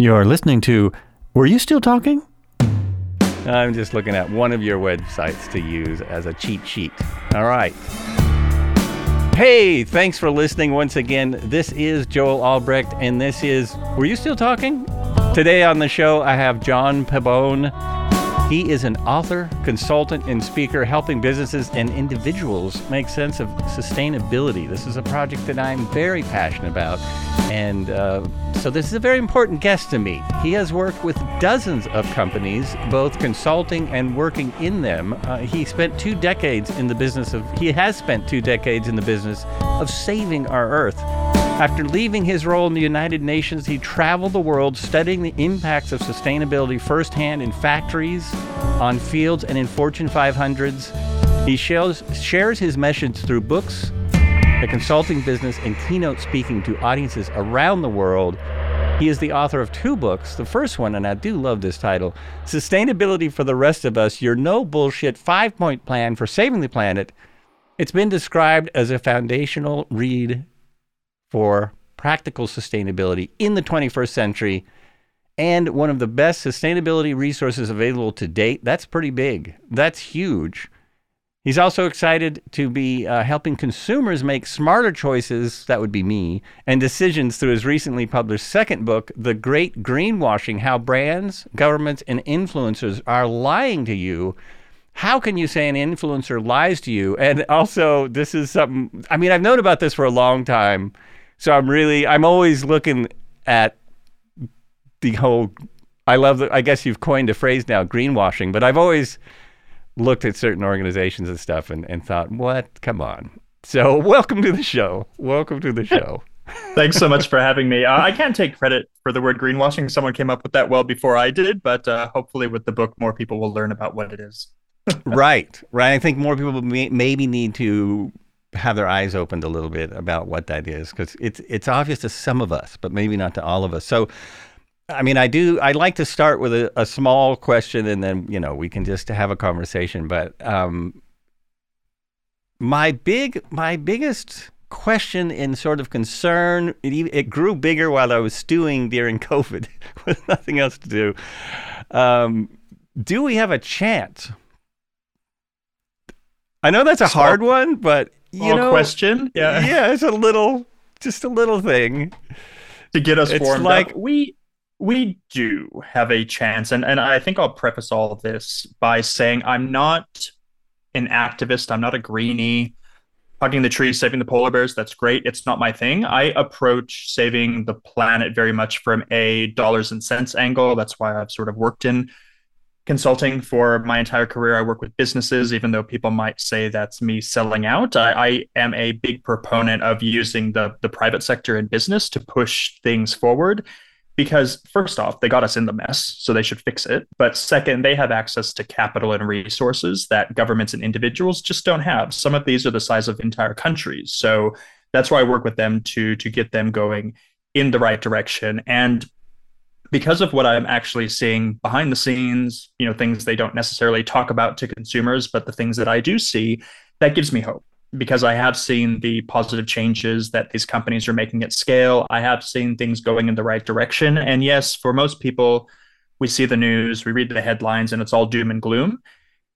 You're listening to Were You Still Talking? I'm just looking at one of your websites to use as a cheat sheet. All right. Hey, thanks for listening once again. This is Joel Albrecht, and this is Were You Still Talking? Today on the show, I have John Pabon. He is an author, consultant, and speaker helping businesses and individuals make sense of sustainability. This is a project that I'm very passionate about. And uh, so, this is a very important guest to me. He has worked with dozens of companies, both consulting and working in them. Uh, he spent two decades in the business of, he has spent two decades in the business of saving our earth. After leaving his role in the United Nations, he traveled the world studying the impacts of sustainability firsthand in factories, on fields, and in Fortune 500s. He shares, shares his message through books, the consulting business, and keynote speaking to audiences around the world. He is the author of two books. The first one, and I do love this title Sustainability for the Rest of Us Your No Bullshit Five Point Plan for Saving the Planet. It's been described as a foundational read for practical sustainability in the 21st century and one of the best sustainability resources available to date. That's pretty big. That's huge. He's also excited to be uh, helping consumers make smarter choices, that would be me, and decisions through his recently published second book, The Great Greenwashing How Brands, Governments, and Influencers Are Lying to You. How can you say an influencer lies to you? And also, this is something, I mean, I've known about this for a long time. So I'm really, I'm always looking at the whole. I love the. I guess you've coined a phrase now, greenwashing. But I've always looked at certain organizations and stuff and, and thought, what? Come on. So welcome to the show. Welcome to the show. Thanks so much for having me. Uh, I can't take credit for the word greenwashing. Someone came up with that well before I did, but uh, hopefully, with the book, more people will learn about what it is. right, right. I think more people may, maybe need to have their eyes opened a little bit about what that is because it's it's obvious to some of us, but maybe not to all of us. So, I mean, I do. I like to start with a, a small question, and then you know we can just have a conversation. But um, my big, my biggest question and sort of concern it, it grew bigger while I was stewing during COVID with nothing else to do. Um, do we have a chance? I know that's a hard one, but you know, question. Yeah, yeah, it's a little, just a little thing to get us it's like, up. We we do have a chance, and and I think I'll preface all this by saying I'm not an activist. I'm not a greenie. Hugging the trees, saving the polar bears, that's great. It's not my thing. I approach saving the planet very much from a dollars and cents angle. That's why I've sort of worked in consulting for my entire career. I work with businesses, even though people might say that's me selling out. I, I, am a big proponent of using the, the private sector and business to push things forward. Because, first off, they got us in the mess, so they should fix it. But second, they have access to capital and resources that governments and individuals just don't have. Some of these are the size of entire countries. So that's why I work with them to, to get them going in the right direction. And because of what I'm actually seeing behind the scenes, you know, things they don't necessarily talk about to consumers, but the things that I do see, that gives me hope because I have seen the positive changes that these companies are making at scale. I have seen things going in the right direction. And yes, for most people, we see the news, we read the headlines, and it's all doom and gloom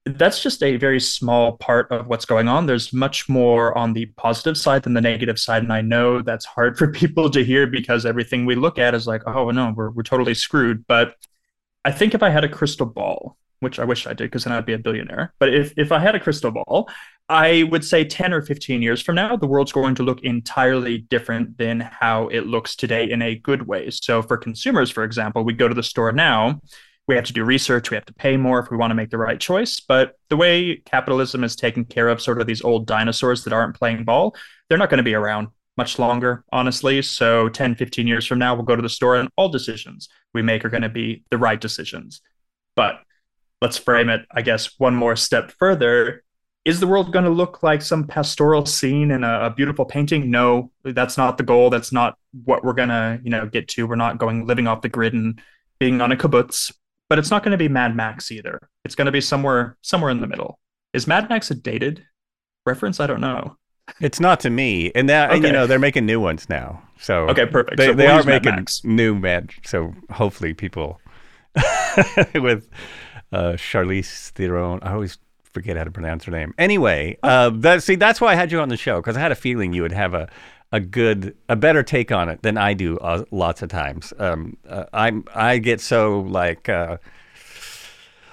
that's just a very small part of what's going on. There's much more on the positive side than the negative side. And I know that's hard for people to hear because everything we look at is like, oh, no, we're, we're totally screwed. But I think if I had a crystal ball, which I wish I did because then I'd be a billionaire. But if, if I had a crystal ball, I would say 10 or 15 years from now, the world's going to look entirely different than how it looks today in a good way. So for consumers, for example, we go to the store now we have to do research we have to pay more if we want to make the right choice. But the way capitalism is taking care of sort of these old dinosaurs that aren't playing ball they're not going to be around much longer honestly. So 10 15 years from now we'll go to the store and all decisions we make are going to be the right decisions. But let's frame it i guess one more step further is the world going to look like some pastoral scene in a, a, beautiful painting no that's not the goal that's not what we're going to you know get to we're not going living off the grid and being on a kibbutz but it's not going to be Mad Max either. It's going to be somewhere somewhere in the middle. Is Mad Max a dated reference? I don't know. It's not to me, and that okay. and, you know they're making new ones now. So okay, perfect. They, so they we'll are making new Mad. So hopefully people with uh, Charlize Theron. I always forget how to pronounce her name. Anyway, uh, that see that's why I had you on the show because I had a feeling you would have a a good a better take on it than I do uh, lots of times. Um, uh, I'm I get so like uh,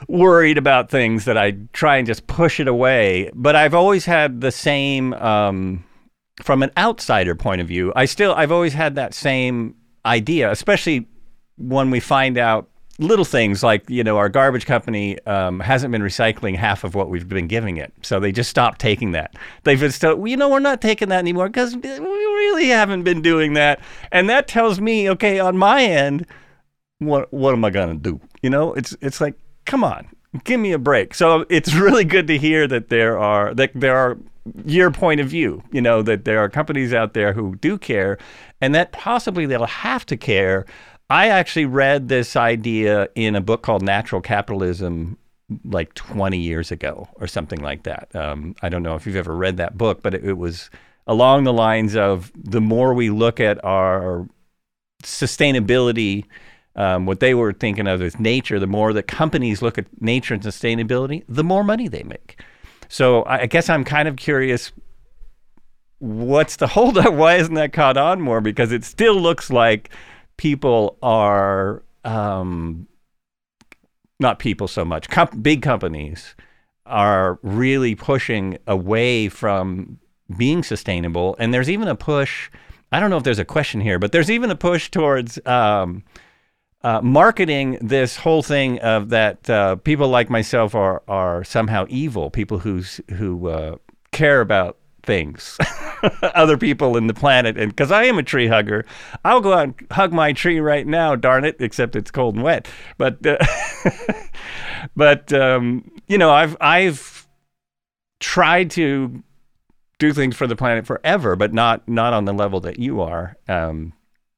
worried about things that I try and just push it away. But I've always had the same um, from an outsider point of view. I still I've always had that same idea, especially when we find out little things like you know our garbage company um, hasn't been recycling half of what we've been giving it. So they just stopped taking that. They've been still you know we're not taking that anymore because we really haven't been doing that. And that tells me okay on my end what what am i going to do? You know it's it's like come on give me a break. So it's really good to hear that there are that there are your point of view you know that there are companies out there who do care and that possibly they'll have to care I actually read this idea in a book called Natural Capitalism like 20 years ago or something like that. Um, I don't know if you've ever read that book, but it, it was along the lines of the more we look at our sustainability, um, what they were thinking of as nature, the more that companies look at nature and sustainability, the more money they make. So I, I guess I'm kind of curious what's the holdup? Why isn't that caught on more? Because it still looks like people are um, not people so much, com- big companies are really pushing away from being sustainable. And there's even a push. I don't know if there's a question here, but there's even a push towards um, uh, marketing this whole thing of that uh, people like myself are are somehow evil. People who's who uh, care about things, other people in the planet. And because I am a tree hugger, I'll go out and hug my tree right now, darn it, except it's cold and wet. But, uh, but um, you know, I've, I've tried to do things for the planet forever, but not, not on the level that you are. Um,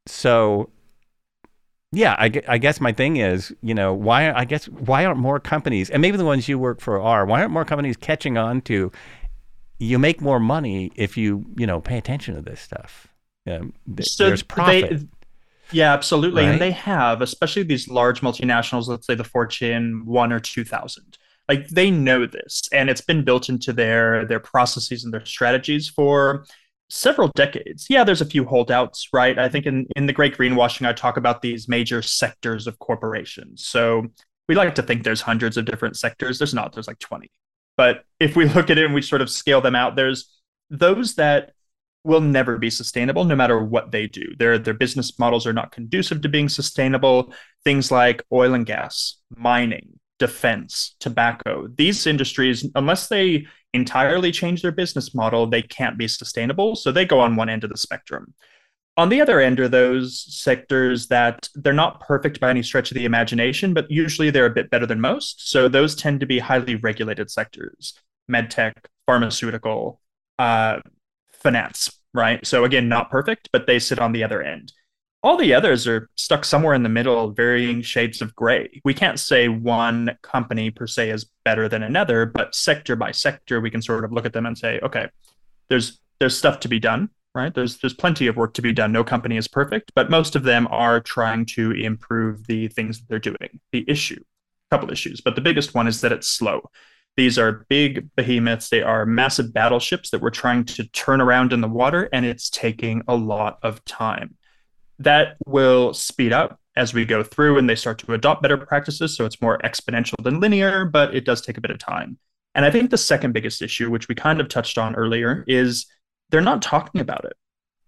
so yeah, I, I, guess my thing is, you know, why I guess why aren't more companies, and maybe the ones you work for are, why aren't more companies catching on to, you make more money if you you know pay attention to this stuff. Um, th- so there's profit. They, yeah, absolutely, right? and they have, especially these large multinationals. Let's say the Fortune one or two thousand. Like they know this, and it's been built into their their processes and their strategies for several decades. Yeah, there's a few holdouts, right? I think in in the Great Greenwashing, I talk about these major sectors of corporations. So we like to think there's hundreds of different sectors. There's not. There's like twenty. But if we look at it and we sort of scale them out, there's those that will never be sustainable no matter what they do. Their their business models are not conducive to being sustainable. Things like oil and gas, mining, defense, tobacco. These industries unless they entirely change their business model, they can't be sustainable. So they go on one end of the spectrum. On the other end are those sectors that they're not perfect by any stretch of the imagination, but usually they're a bit better than most. So those tend to be highly regulated sectors medtech, pharmaceutical, uh, finance, right? So again, not perfect, but they sit on the other end. All the others are stuck somewhere in the middle, varying shades of gray. We can't say one company per se is better than another, but sector by sector, we can sort of look at them and say, okay, there's there's stuff to be done right? There's there's plenty of work to be done. No company is perfect, but most of them are trying to improve the things that they're doing. The issue, a couple issues, but the biggest one is that it's slow. These are big behemoths. They are massive battleships that we're trying to turn around in the water, and it's taking a lot of time. That will speed up as we go through and they start to adopt better practices. So it's more exponential than linear, but it does take a bit of time. And I think the second biggest issue, which we kind of touched on earlier, is they're not talking about it.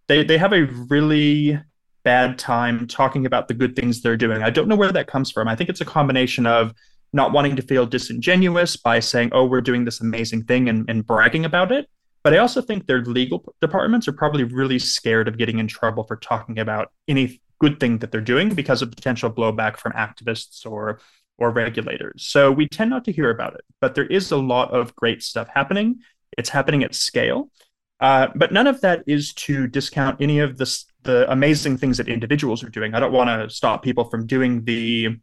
They they have a really bad time talking about the good things they're doing. I don't know where that comes from. I think it's a combination of not wanting to feel disingenuous by saying, oh, we're doing this amazing thing and, and bragging about it. But I also think their legal departments are probably really scared of getting in trouble for talking about any good thing that they're doing because of potential blowback from activists or or regulators. So we tend not to hear about it, but there is a lot of great stuff happening. It's happening at scale. Uh, but none of that is to discount any of the, the amazing things that individuals are doing. I don't want to stop people from doing the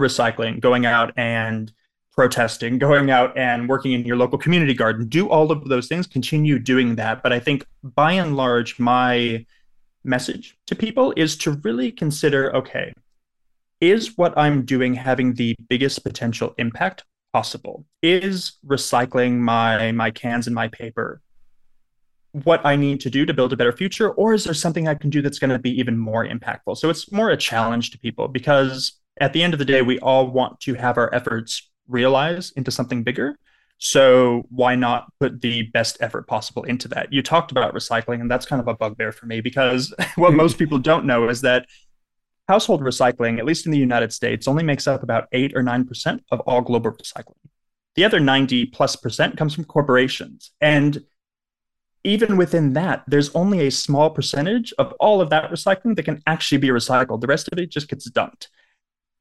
recycling, going out and protesting, going out and working in your local community garden. Do all of those things, continue doing that. But I think by and large, my message to people is to really consider okay, is what I'm doing having the biggest potential impact possible? Is recycling my my cans and my paper what I need to do to build a better future, or is there something I can do that's going to be even more impactful? So it's more a challenge to people because at the end of the day, we all want to have our efforts realize into something bigger. So why not put the best effort possible into that? You talked about recycling, and that's kind of a bugbear for me because what most people don't know is that household recycling, at least in the United States, only makes up about eight or nine percent of all global recycling. The other 90 plus percent comes from corporations. And even within that, there's only a small percentage of all of that recycling that can actually be recycled. The rest of it just gets dumped.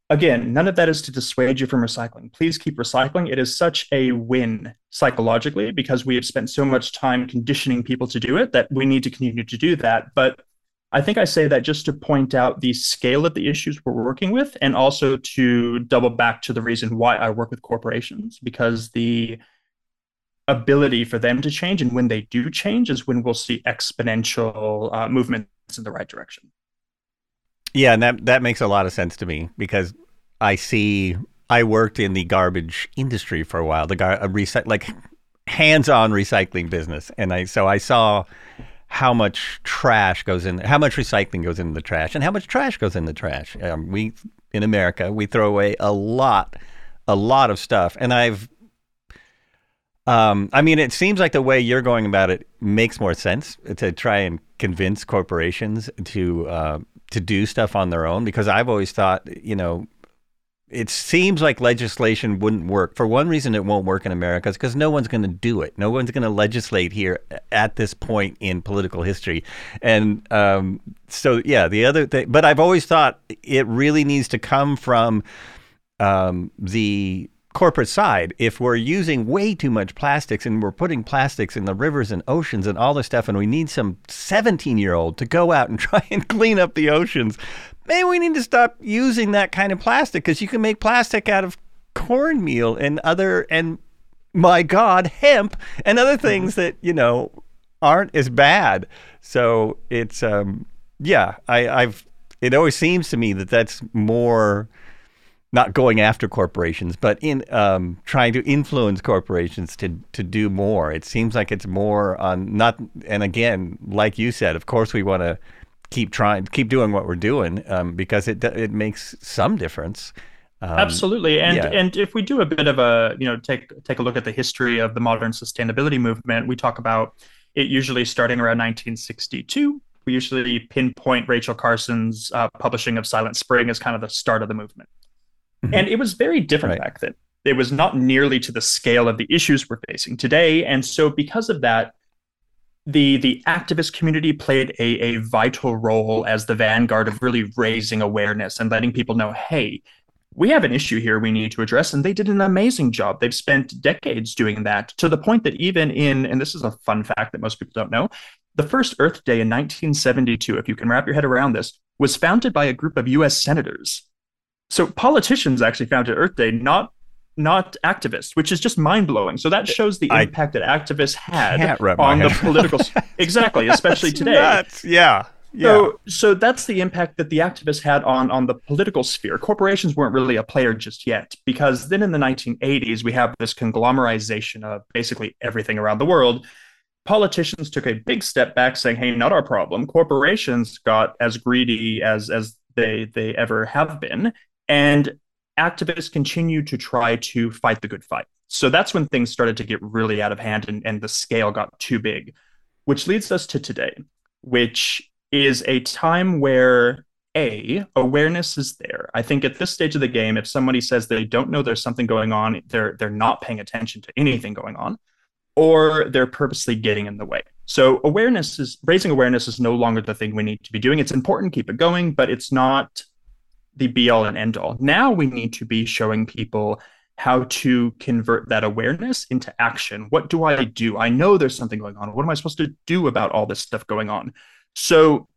Again, none of that is to dissuade you from recycling. Please keep recycling. It is such a win psychologically because we have spent so much time conditioning people to do it that we need to continue to do that. But I think I say that just to point out the scale of the issues we're working with and also to double back to the reason why I work with corporations because the ability for them to change and when they do change is when we'll see exponential uh, movements in the right direction. Yeah, and that that makes a lot of sense to me because I see I worked in the garbage industry for a while, the gar- recycle like hands-on recycling business, and I so I saw how much trash goes in, how much recycling goes in the trash, and how much trash goes in the trash. Um, we in America we throw away a lot, a lot of stuff, and I've um, I mean, it seems like the way you're going about it makes more sense to try and convince corporations to uh, to do stuff on their own. Because I've always thought, you know, it seems like legislation wouldn't work. For one reason, it won't work in America is because no one's going to do it. No one's going to legislate here at this point in political history. And um, so, yeah, the other thing, but I've always thought it really needs to come from um, the corporate side, if we're using way too much plastics and we're putting plastics in the rivers and oceans and all this stuff, and we need some 17 year old to go out and try and clean up the oceans, maybe we need to stop using that kind of plastic because you can make plastic out of cornmeal and other, and my God, hemp and other mm-hmm. things that, you know, aren't as bad. So it's, um, yeah, I, I've, it always seems to me that that's more not going after corporations, but in um, trying to influence corporations to to do more. It seems like it's more on not. And again, like you said, of course we want to keep trying, keep doing what we're doing um, because it it makes some difference. Um, Absolutely, and yeah. and if we do a bit of a you know take take a look at the history of the modern sustainability movement, we talk about it usually starting around 1962. We usually pinpoint Rachel Carson's uh, publishing of Silent Spring as kind of the start of the movement. Mm-hmm. And it was very different right. back then. It was not nearly to the scale of the issues we're facing today. And so, because of that, the the activist community played a, a vital role as the vanguard of really raising awareness and letting people know, hey, we have an issue here we need to address. And they did an amazing job. They've spent decades doing that to the point that even in, and this is a fun fact that most people don't know, the first Earth Day in 1972, if you can wrap your head around this, was founded by a group of US senators so politicians actually founded Earth Day, not not activists, which is just mind blowing. So that shows the impact that activists had on the political. exactly, especially today. Nuts. Yeah. Yeah. So, so that's the impact that the activists had on on the political sphere. Corporations weren't really a player just yet, because then in the 1980s we have this conglomerization of basically everything around the world. Politicians took a big step back, saying, "Hey, not our problem." Corporations got as greedy as as they they ever have been, and activists continue to try to fight the good fight. So that's when things started to get really out of hand and, and the scale got too big, which leads us to today, which is a time where a awareness is there. I think at this stage of the game, if somebody says they don't know there's something going on, they're they're not paying attention to anything going on, or they're purposely getting in the way. So awareness is raising awareness is no longer the thing we need to be doing. It's important, keep it going, but it's not the be all and end all. Now we need to be showing people how to convert that awareness into action. What do I do? I know there's something going on. What am I supposed to do about all this stuff going on? So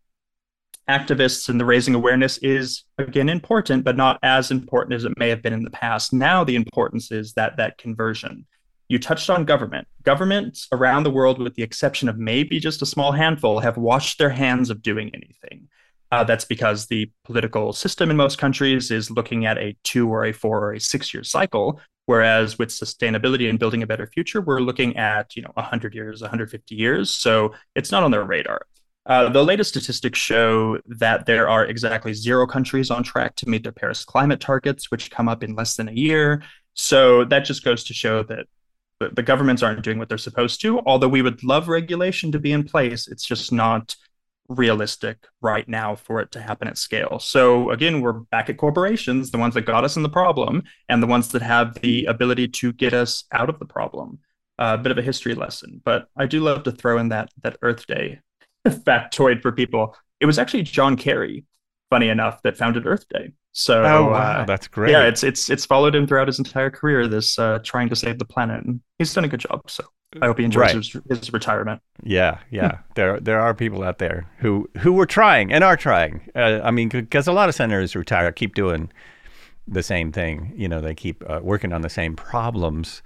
activists and the raising awareness is again important, but not as important as it may have been in the past. Now the importance is that that conversion. You touched on government. Governments around the world, with the exception of maybe just a small handful, have washed their hands of doing anything. Uh, that's because the political system in most countries is looking at a two or a four or a six year cycle. Whereas with sustainability and building a better future, we're looking at you know 100 years, 150 years. So it's not on their radar. Uh, the latest statistics show that there are exactly zero countries on track to meet their Paris climate targets, which come up in less than a year. So that just goes to show that the, the governments aren't doing what they're supposed to. Although we would love regulation to be in place, it's just not realistic right now for it to happen at scale. So again, we're back at corporations, the ones that got us in the problem, and the ones that have the ability to get us out of the problem. A uh, bit of a history lesson, but I do love to throw in that that Earth Day factoid for people. It was actually John Kerry, funny enough, that founded Earth Day. So oh, wow, uh, that's great. Yeah, it's it's it's followed him throughout his entire career. This uh, trying to save the planet, and he's done a good job. So I hope he enjoys right. his, his, retirement. Yeah, yeah. there there are people out there who who were trying and are trying. Uh, I mean, because a lot of senators retire, keep doing the same thing. You know, they keep uh, working on the same problems.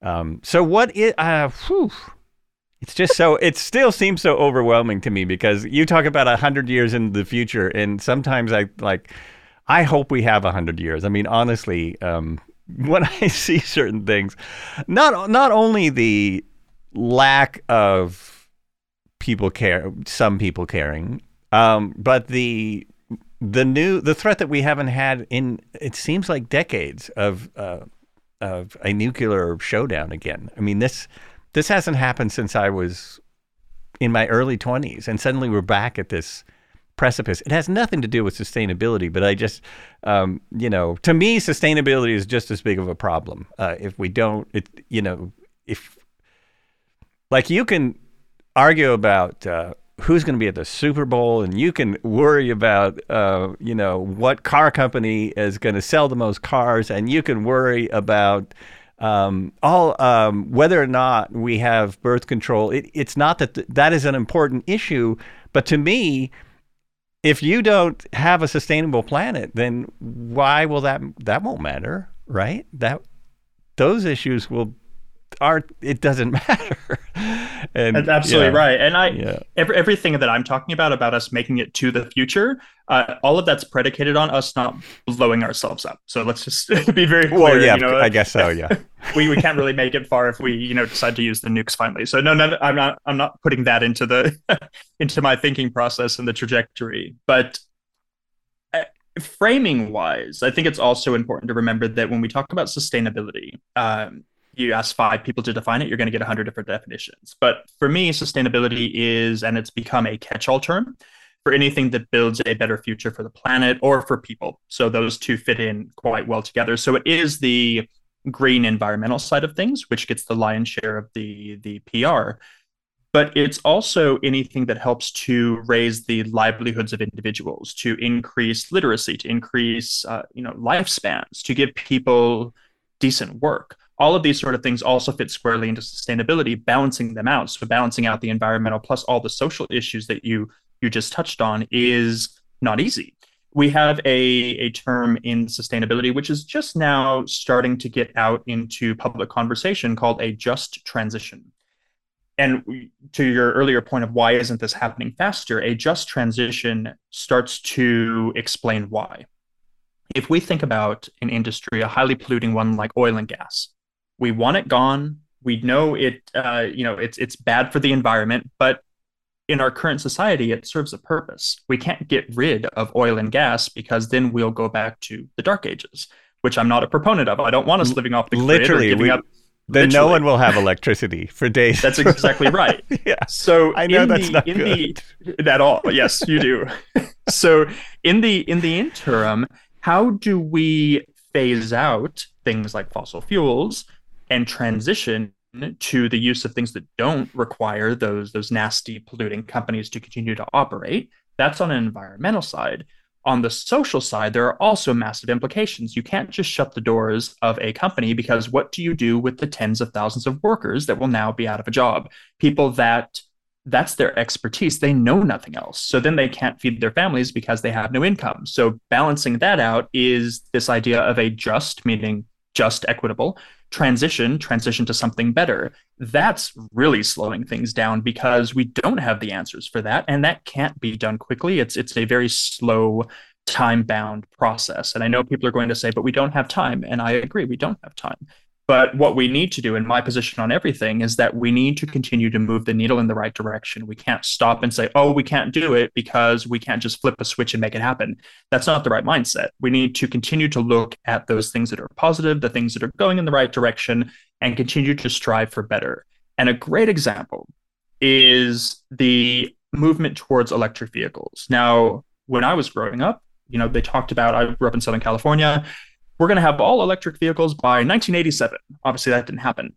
Um, so what is? Uh, whew, it's just so it still seems so overwhelming to me because you talk about a hundred years in the future, and sometimes I like. I hope we have a hundred years. I mean, honestly, um, when I see certain things, not not only the lack of people care, some people caring, um, but the the new the threat that we haven't had in it seems like decades of uh, of a nuclear showdown again. I mean this this hasn't happened since I was in my early 20s, and suddenly we're back at this precipice. It has nothing to do with sustainability, but I just, um, you know, to me, sustainability is just as big of a problem. Uh, if we don't, it, you know, if like you can argue about uh, who's going to be at the Super Bowl, and you can worry about, uh, you know, what car company is going to sell the most cars, and you can worry about um, all um, whether or not we have birth control. It, it's not that th- that is an important issue, but to me, if you don't have a sustainable planet, then why will that that won't matter, right? That those issues will are it doesn't matter. And That's absolutely yeah, right. And I yeah. every, everything that I'm talking about about us making it to the future, uh, all of that's predicated on us not blowing ourselves up. So let's just be very clear. Well, yeah, you know, I guess so. Yeah, we we can't really make it far if we you know decide to use the nukes finally. So no, no, I'm not I'm not putting that into the into my thinking process and the trajectory, but uh, framing wise, I think it's also important to remember that when we talk about sustainability, um, you ask five people to define it, you're going to get 100 different definitions. But for me, sustainability is, and it's become a catch all term for anything that builds a better future for the planet or for people. So those two fit in quite well together. So it is the green environmental side of things, which gets the lion's share of the, the PR. But it's also anything that helps to raise the livelihoods of individuals, to increase literacy, to increase uh, you know lifespans, to give people decent work all of these sort of things also fit squarely into sustainability balancing them out. So balancing out the environmental plus all the social issues that you you just touched on is not easy. We have a, a term in sustainability which is just now starting to get out into public conversation called a just transition. And to your earlier point of why isn't this happening faster a just transition starts to explain why. If we think about an industry a highly polluting one like oil and gas we want it gone. We know it, uh, you know, it's it's bad for the environment, but in our current society, it serves a purpose. We can't get rid of oil and gas because then we'll go back to the dark ages, which I'm not a proponent of. I don't want us living off the grid literally, we, up. Then no one will have electricity for days. That's exactly right. yeah. So I know that's the, not good. The, at all. Yes, you do. so in the in the interim, how do we phase out things like fossil fuels and transition to the use of things that don't require those those nasty polluting companies to continue to operate that's on an environmental side on the social side there are also massive implications you can't just shut the doors of a company because what do you do with the tens of thousands of workers that will now be out of a job people that that's their expertise. They know nothing else. So then they can't feed their families because they have no income. So balancing that out is this idea of a just, meaning just equitable, transition, transition to something better. That's really slowing things down because we don't have the answers for that. And that can't be done quickly. It's it's a very slow, time-bound process. And I know people are going to say, but we don't have time. And I agree, we don't have time. But what we need to do, in my position on everything, is that we need to continue to move the needle in the right direction. We can't stop and say, oh, we can't do it because we can't just flip a switch and make it happen. That's not the right mindset. We need to continue to look at those things that are positive, the things that are going in the right direction, and continue to strive for better. And a great example is the movement towards electric vehicles. Now, when I was growing up, you know, they talked about, I grew up in Southern California we're going to have all electric vehicles by 1987. Obviously, that didn't happen.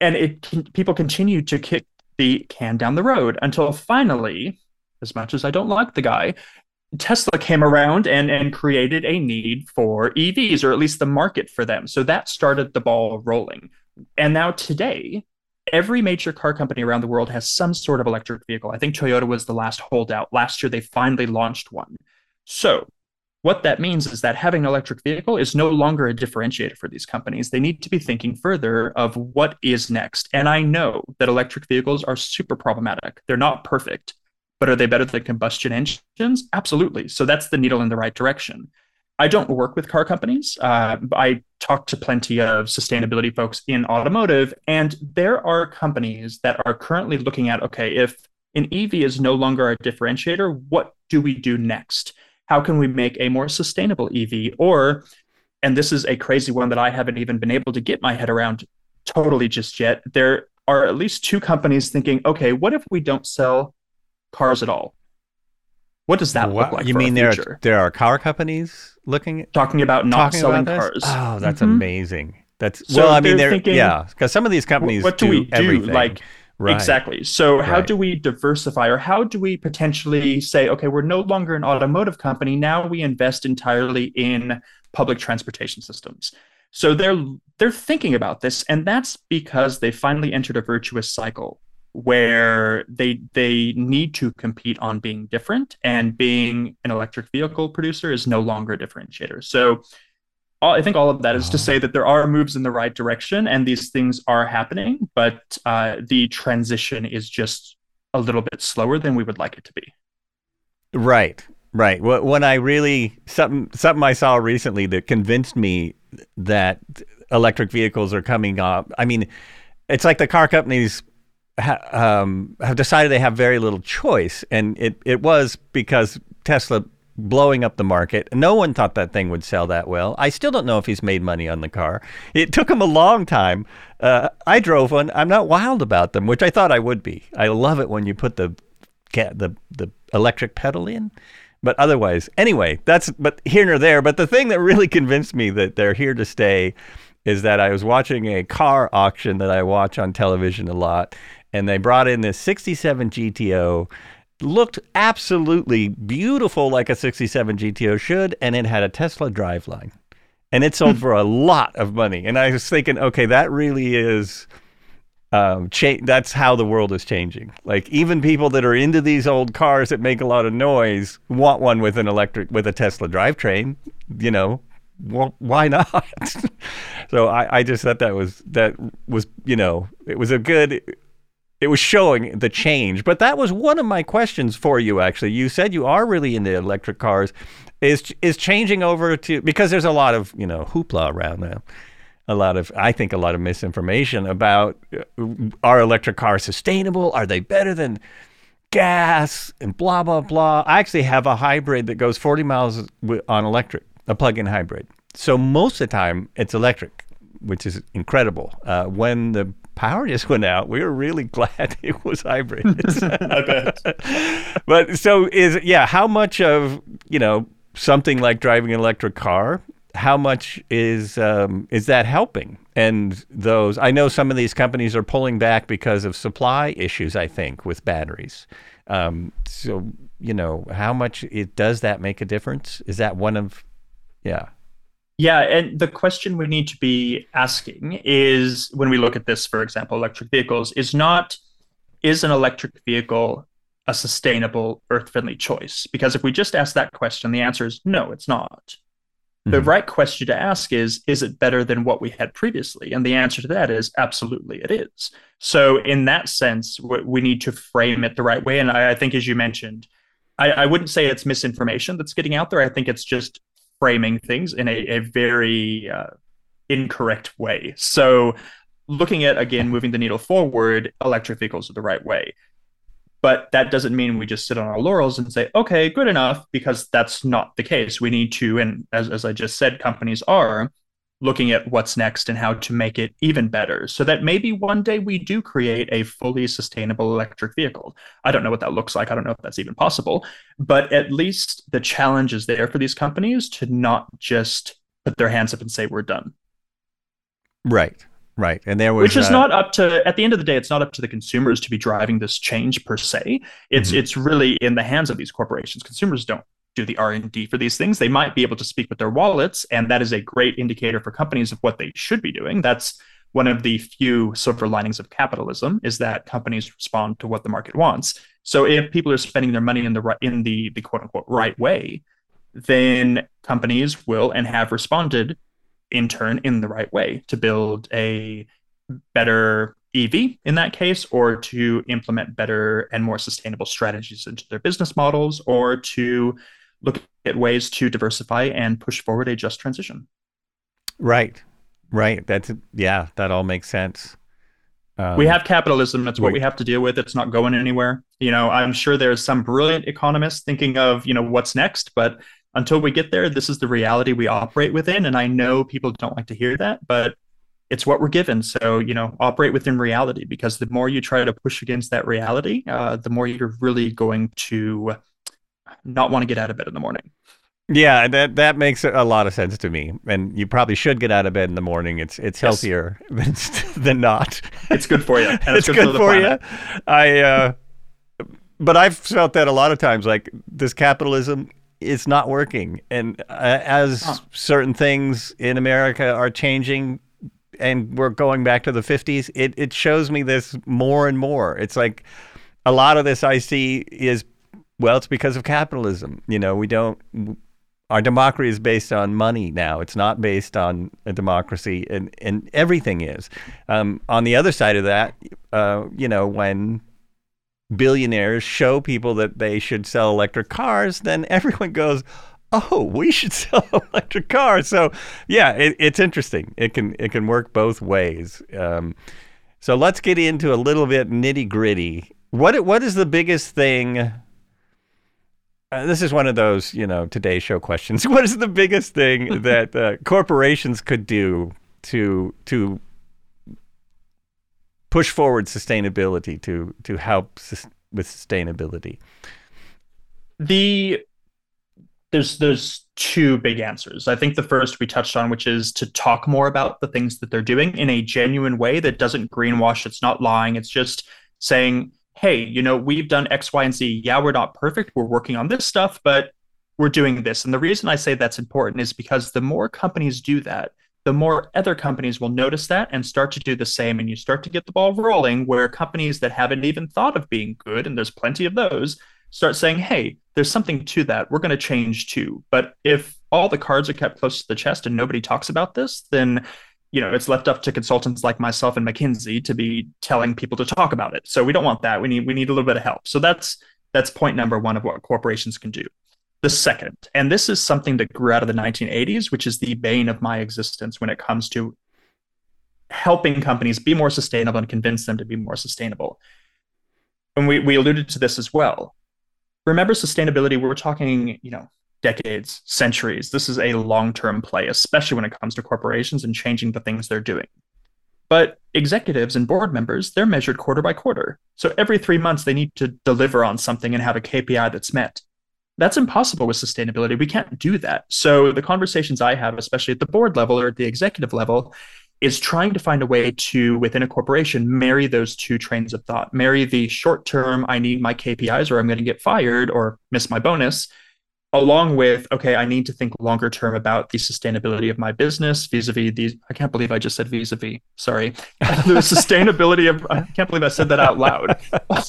And it people continued to kick the can down the road until finally, as much as I don't like the guy, Tesla came around and, and created a need for EVs, or at least the market for them. So that started the ball rolling. And now today, every major car company around the world has some sort of electric vehicle. I think Toyota was the last holdout. Last year, they finally launched one. So what that means is that having an electric vehicle is no longer a differentiator for these companies. They need to be thinking further of what is next. And I know that electric vehicles are super problematic. They're not perfect, but are they better than combustion engines? Absolutely. So that's the needle in the right direction. I don't work with car companies. Uh, I talk to plenty of sustainability folks in automotive, and there are companies that are currently looking at okay, if an EV is no longer a differentiator, what do we do next? How can we make a more sustainable EV? Or, and this is a crazy one that I haven't even been able to get my head around totally just yet. There are at least two companies thinking, okay, what if we don't sell cars at all? What does that what, look like? You mean there are, there are car companies looking at, talking about not talking selling about cars? Oh, that's mm-hmm. amazing. That's so well, I mean, they're, thinking, yeah, because some of these companies. What do, do we do? Everything. Like Right. Exactly. So, how do we diversify, or how do we potentially say, okay, we're no longer an automotive company. Now we invest entirely in public transportation systems. So they're they're thinking about this, and that's because they finally entered a virtuous cycle where they they need to compete on being different, and being an electric vehicle producer is no longer a differentiator. So I think all of that is to say that there are moves in the right direction and these things are happening, but uh, the transition is just a little bit slower than we would like it to be. Right, right. When I really something something I saw recently that convinced me that electric vehicles are coming up. I mean, it's like the car companies ha, um, have decided they have very little choice, and it it was because Tesla blowing up the market. No one thought that thing would sell that well. I still don't know if he's made money on the car. It took him a long time. Uh, I drove one. I'm not wild about them, which I thought I would be. I love it when you put the the the electric pedal in. But otherwise, anyway, that's but here nor there. But the thing that really convinced me that they're here to stay is that I was watching a car auction that I watch on television a lot, and they brought in this 67 GTO looked absolutely beautiful like a 67 GTO should, and it had a Tesla driveline. And it sold hmm. for a lot of money. And I was thinking, okay, that really is um, cha- that's how the world is changing. Like even people that are into these old cars that make a lot of noise want one with an electric with a Tesla drivetrain. You know, well, why not? so I, I just thought that was that was you know it was a good it was showing the change. But that was one of my questions for you. Actually, you said you are really into electric cars. Is is changing over to because there's a lot of you know hoopla around now. A lot of, I think, a lot of misinformation about uh, are electric cars sustainable? Are they better than gas? And blah blah blah. I actually have a hybrid that goes 40 miles on electric, a plug-in hybrid. So most of the time, it's electric, which is incredible. Uh, when the power just went out. We were really glad it was hybrid. I bet. but so is yeah, how much of you know something like driving an electric car? How much is um, is that helping? And those I know some of these companies are pulling back because of supply issues. I think with batteries. Um, so you know how much it does that make a difference? Is that one of yeah yeah, and the question we need to be asking is when we look at this, for example, electric vehicles, is not is an electric vehicle a sustainable, earth friendly choice? Because if we just ask that question, the answer is no, it's not. Mm-hmm. The right question to ask is Is it better than what we had previously? And the answer to that is absolutely it is. So, in that sense, we need to frame it the right way. And I, think, as you mentioned, I, I wouldn't say it's misinformation that's getting out there. I think it's just framing things in a, a very uh, incorrect way. So, looking at again moving the needle forward, electric vehicles are the right way. But that doesn't mean we just sit on our laurels and say, okay, good enough, because that's not the case. We need to, and as, as I just said, companies are looking at what's next and how to make it even better so that maybe one day we do create a fully sustainable electric vehicle. I don't know what that looks like. I don't know if that's even possible, but at least the challenge is there for these companies to not just put their hands up and say, we're done. Right. Right. And there was Which is uh, not up to at the end of the day, it's not up to the consumers to be driving this change per se. It's mm-hmm. it's really in the hands of these corporations. Consumers don't do the R&D for these things. They might be able to speak with their wallets and that is a great indicator for companies of what they should be doing. That's one of the few silver linings of capitalism is that companies respond to what the market wants. So if people are spending their money in the right in the the quote unquote right way, then companies will and have responded in turn in the right way to build a better EV in that case, or to implement better and more sustainable strategies into their business models, or to look at ways to diversify and push forward a just transition. Right, right. That's yeah, that all makes sense. Um, we have capitalism. That's what we have to deal with. It's not going anywhere. You know, I'm sure there's some brilliant economists thinking of, you know, what's next, but until we get there, this is the reality we operate within. And I know people don't like to hear that, but it's what we're given. So, you know, operate within reality because the more you try to push against that reality, uh, the more you're really going to not want to get out of bed in the morning. Yeah, that that makes a lot of sense to me. And you probably should get out of bed in the morning. It's it's healthier yes. than, than not. It's good for you. it's, it's, good, good for, for you. I uh but I've felt that a lot of times like this capitalism it's not working. And uh, as huh. certain things in America are changing, and we're going back to the 50s, it, it shows me this more and more. It's like a lot of this I see is, well, it's because of capitalism. You know, we don't, our democracy is based on money now. It's not based on a democracy, and, and everything is. Um, on the other side of that, uh, you know, when billionaires show people that they should sell electric cars, then everyone goes, "Oh, we should sell electric cars." So, yeah, it, it's interesting. It can it can work both ways. Um, so let's get into a little bit nitty gritty. What what is the biggest thing? Uh, this is one of those, you know, Today Show questions. What is the biggest thing that uh, corporations could do to to push forward sustainability to to help sus- with sustainability? The there's there's two big answers. I think the first we touched on, which is to talk more about the things that they're doing in a genuine way that doesn't greenwash. It's not lying. It's just saying, hey, you know, we've done X, Y, and Z. Yeah, we're not perfect. We're working on this stuff, but we're doing this. And the reason I say that's important is because the more companies do that, the more other companies will notice that and start to do the same. And you start to get the ball rolling where companies that haven't even thought of being good, and there's plenty of those, start saying, hey, there's something to that. We're going to change too. But if all the cards are kept close to the chest and nobody talks about this, then you know it's left up to consultants like myself and McKinsey to be telling people to talk about it. So we don't want that. We need we need a little bit of help. So that's that's point number one of what corporations can do. The second, and this is something that grew out of the 1980s, which is the bane of my existence when it comes to helping companies be more sustainable and convince them to be more sustainable. And we, we alluded to this as well. Remember, sustainability, we're talking, you know, decades, centuries. This is a long term play, especially when it comes to corporations and changing the things they're doing. But executives and board members, they're measured quarter by quarter. So every three months, they need to deliver on something and have a KPI that's met that's impossible with sustainability. We can't do that. So the conversations I have, especially at the board level or at the executive level, is trying to find a way to, within a corporation, marry those two trains of thought. Marry the short term, I need my KPIs or I'm going to get fired or miss my bonus, along with okay i need to think longer term about the sustainability of my business vis-a-vis these i can't believe i just said vis-a-vis sorry. The sustainability of i can't believe i said that out loud.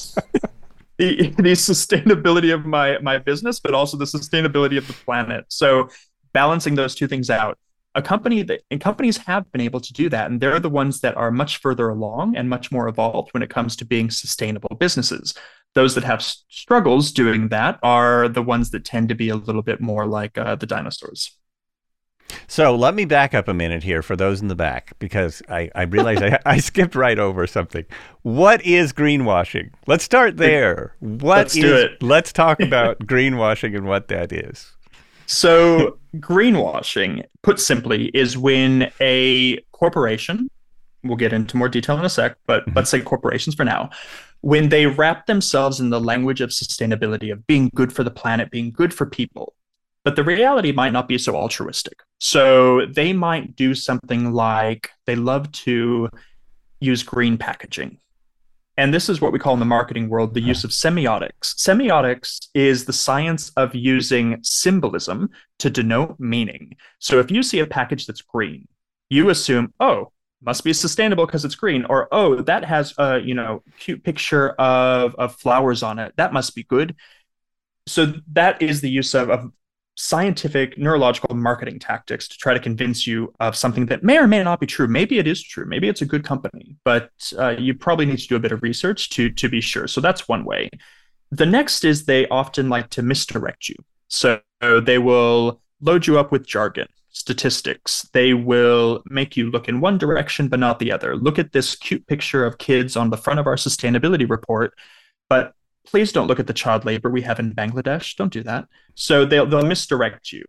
The, the sustainability of my my business but also the sustainability of the planet. So balancing those two things out a company that and companies have been able to do that and they're the ones that are much further along and much more evolved when it comes to being sustainable businesses those that have struggles doing that are the ones that tend to be a little bit more like uh, the dinosaurs. So let me back up a minute here for those in the back because I, I realized I, I, skipped right over something. What is greenwashing? Let's start there. What let's is, do it. Let's talk about greenwashing and what that is. So, greenwashing, put simply, is when a corporation, we'll get into more detail in a sec, but mm-hmm. let's say corporations for now, when they wrap themselves in the language of sustainability, of being good for the planet, being good for people, but the reality might not be so altruistic. So they might do something like they love to use green packaging. And this is what we call in the marketing world the use of semiotics. Semiotics is the science of using symbolism to denote meaning. So if you see a package that's green, you assume, oh, must be sustainable because it's green. Or oh that has a you know cute picture of of flowers on it. That must be good. So that is the use of, of scientific neurological marketing tactics to try to convince you of something that may or may not be true. Maybe it is true. Maybe it's a good company. But uh, you probably need to do a bit of research to to be sure. So that's one way. The next is they often like to misdirect you. So they will load you up with jargon statistics. They will make you look in one direction but not the other. Look at this cute picture of kids on the front of our sustainability report, but please don't look at the child labor we have in Bangladesh. Don't do that. So they'll they'll misdirect you.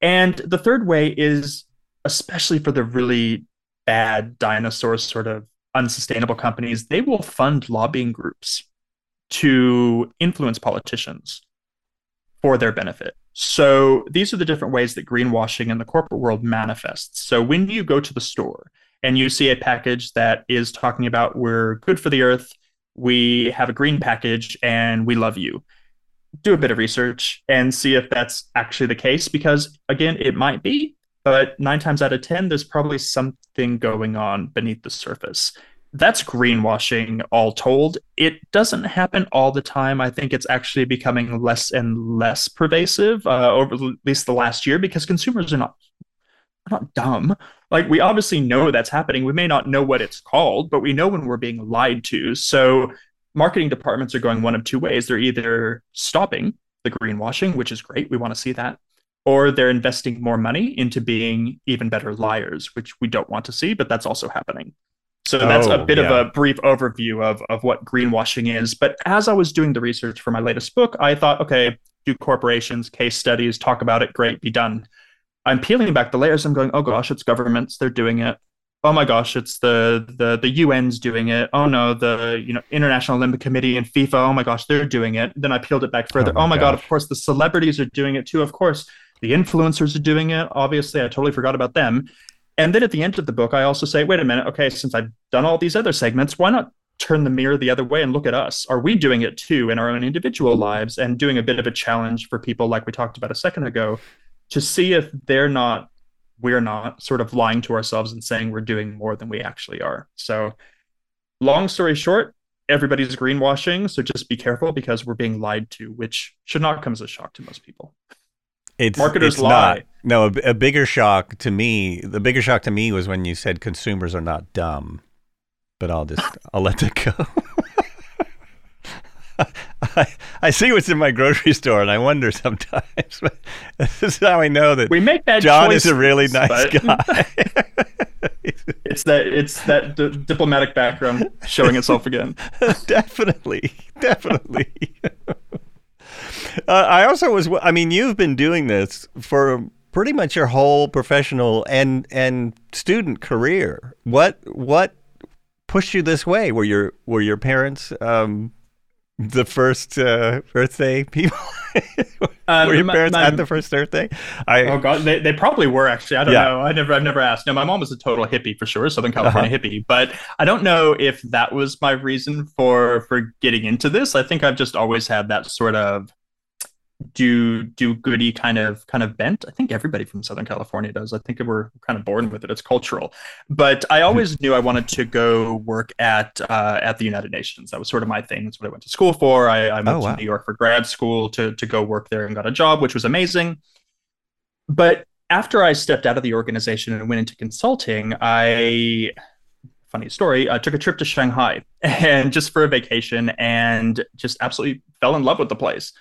And the third way is especially for the really bad dinosaur sort of unsustainable companies, they will fund lobbying groups to influence politicians for their benefit. So these are the different ways that greenwashing in the corporate world manifests. So when you go to the store and you see a package that is talking about we're good for the earth, we have a green package and we love you. Do a bit of research and see if that's actually the case because again, it might be, but 9 times out of 10 there's probably something going on beneath the surface that's greenwashing all told. It doesn't happen all the time. I think it's actually becoming less and less pervasive uh, over at least the last year because consumers are not are not dumb. Like we obviously know that's happening. We may not know what it's called, but we know when we're being lied to. So marketing departments are going one of two ways. They're either stopping the greenwashing, which is great. We want to see that. Or they're investing more money into being even better liars, which we don't want to see, but that's also happening. So that's oh, a bit yeah. of a brief overview of, of what greenwashing is. But as I was doing the research for my latest book, I thought, okay, do corporations, case studies, talk about it, great, be done. I'm peeling back the layers. I'm going, oh gosh, it's governments, they're doing it. Oh my gosh, it's the the the UN's doing it. Oh no, the you know International Olympic Committee and FIFA. Oh my gosh, they're doing it. Then I peeled it back further. Oh my, oh my god, of course the celebrities are doing it too. Of course the influencers are doing it. Obviously, I totally forgot about them. And then at the end of the book, I also say, wait a minute, okay, since I've done all these other segments, why not turn the mirror the other way and look at us? Are we doing it too in our own individual lives and doing a bit of a challenge for people like we talked about a second ago to see if they're not, we're not sort of lying to ourselves and saying we're doing more than we actually are. So, long story short, everybody's greenwashing. So just be careful because we're being lied to, which should not come as a shock to most people. It's marketers it's lie. Not. No, a, a, bigger shock to me. The bigger shock to me was when you said consumers are not dumb. But I'll just I'll let that go. I, I see what's in my grocery store, and I wonder sometimes. But this is how I know that we make that. John is a really nice guy. it's that it's that d- diplomatic background showing itself again. definitely, definitely. Uh, I also was. I mean, you've been doing this for pretty much your whole professional and and student career. What what pushed you this way? Were your were your parents um, the first uh, Earth Day people? were your parents my, at the first Earth Day? I, oh god, they, they probably were actually. I don't yeah. know. I never I've never asked. No, my mom was a total hippie for sure, Southern California uh-huh. hippie. But I don't know if that was my reason for for getting into this. I think I've just always had that sort of do do goody kind of kind of bent. I think everybody from Southern California does. I think we're kind of born with it. It's cultural. But I always knew I wanted to go work at uh, at the United Nations. That was sort of my thing. That's what I went to school for. I, I moved oh, wow. to New York for grad school to to go work there and got a job, which was amazing. But after I stepped out of the organization and went into consulting, I funny story. I took a trip to Shanghai and just for a vacation and just absolutely fell in love with the place.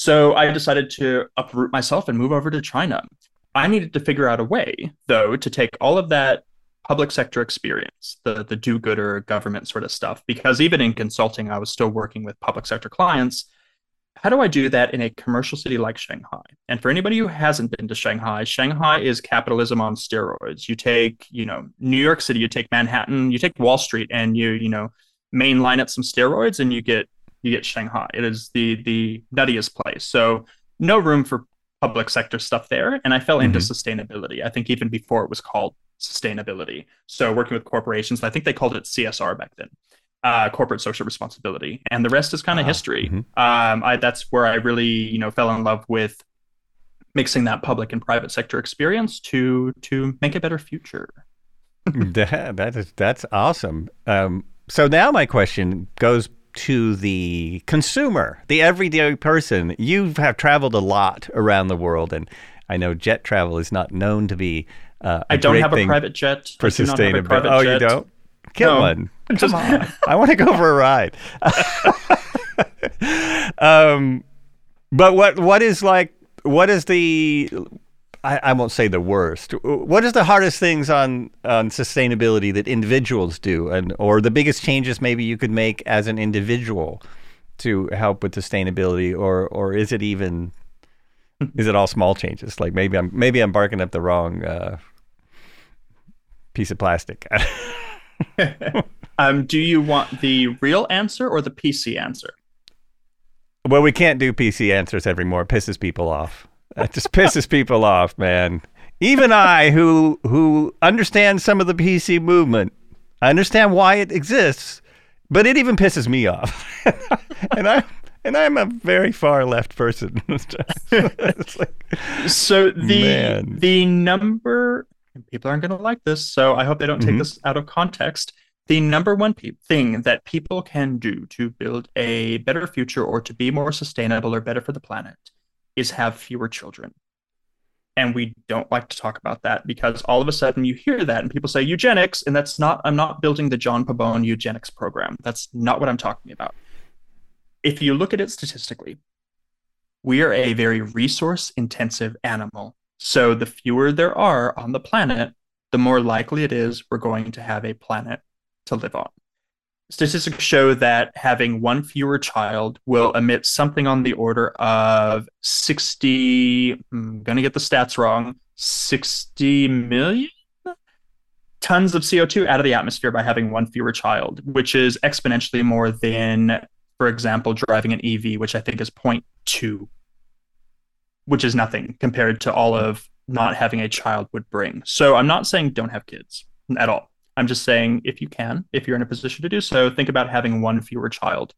So I decided to uproot myself and move over to China. I needed to figure out a way, though, to take all of that public sector experience, the the do-gooder government sort of stuff, because even in consulting, I was still working with public sector clients how do I do that in a commercial city like Shanghai? And for anybody who hasn't been to Shanghai, Shanghai is capitalism on steroids. You take, you know, New York City, you take Manhattan, you take Wall Street, and you, you know, mainline it some steroids, and you get you get Shanghai. It is the the nuttiest place. So no room for public sector stuff there. And I fell into mm-hmm. sustainability. I think even before it was called sustainability. So working with corporations, I think they called it CSR back then uh, corporate social responsibility, and the rest is kind of history. Mm-hmm. Um, I, that's where I really, you know, fell in love with mixing that public and private sector experience to to make a better future. that, that is that's awesome. Um, so now my question goes to the consumer, the everyday person. You have traveled a lot around the world, and I know jet travel is not known to be. Uh, I don't have a private jet for sustainability. Oh, jet. you don't? Get no. one. Come Just, on. I want to go for a ride. um, but what what is like? What is the? I, I won't say the worst. What is the hardest things on on sustainability that individuals do, and or the biggest changes maybe you could make as an individual to help with sustainability, or or is it even? is it all small changes? Like maybe I'm maybe I'm barking up the wrong uh, piece of plastic. um, do you want the real answer or the PC answer? Well, we can't do PC answers every It pisses people off. It just pisses people off, man. Even I, who who understands some of the PC movement, I understand why it exists, but it even pisses me off. and I and I'm a very far left person. like, so the man. the number people aren't going to like this, so I hope they don't take mm-hmm. this out of context. The number one pe- thing that people can do to build a better future or to be more sustainable or better for the planet is have fewer children. And we don't like to talk about that because all of a sudden you hear that and people say eugenics, and that's not, I'm not building the John Pabon eugenics program. That's not what I'm talking about. If you look at it statistically, we are a very resource intensive animal so the fewer there are on the planet, the more likely it is we're going to have a planet to live on. Statistics show that having one fewer child will emit something on the order of 60, I'm going to get the stats wrong, 60 million tons of CO2 out of the atmosphere by having one fewer child, which is exponentially more than, for example, driving an EV, which I think is 0.2 which is nothing compared to all of not having a child would bring. So I'm not saying don't have kids at all. I'm just saying if you can, if you're in a position to do so, think about having one fewer child.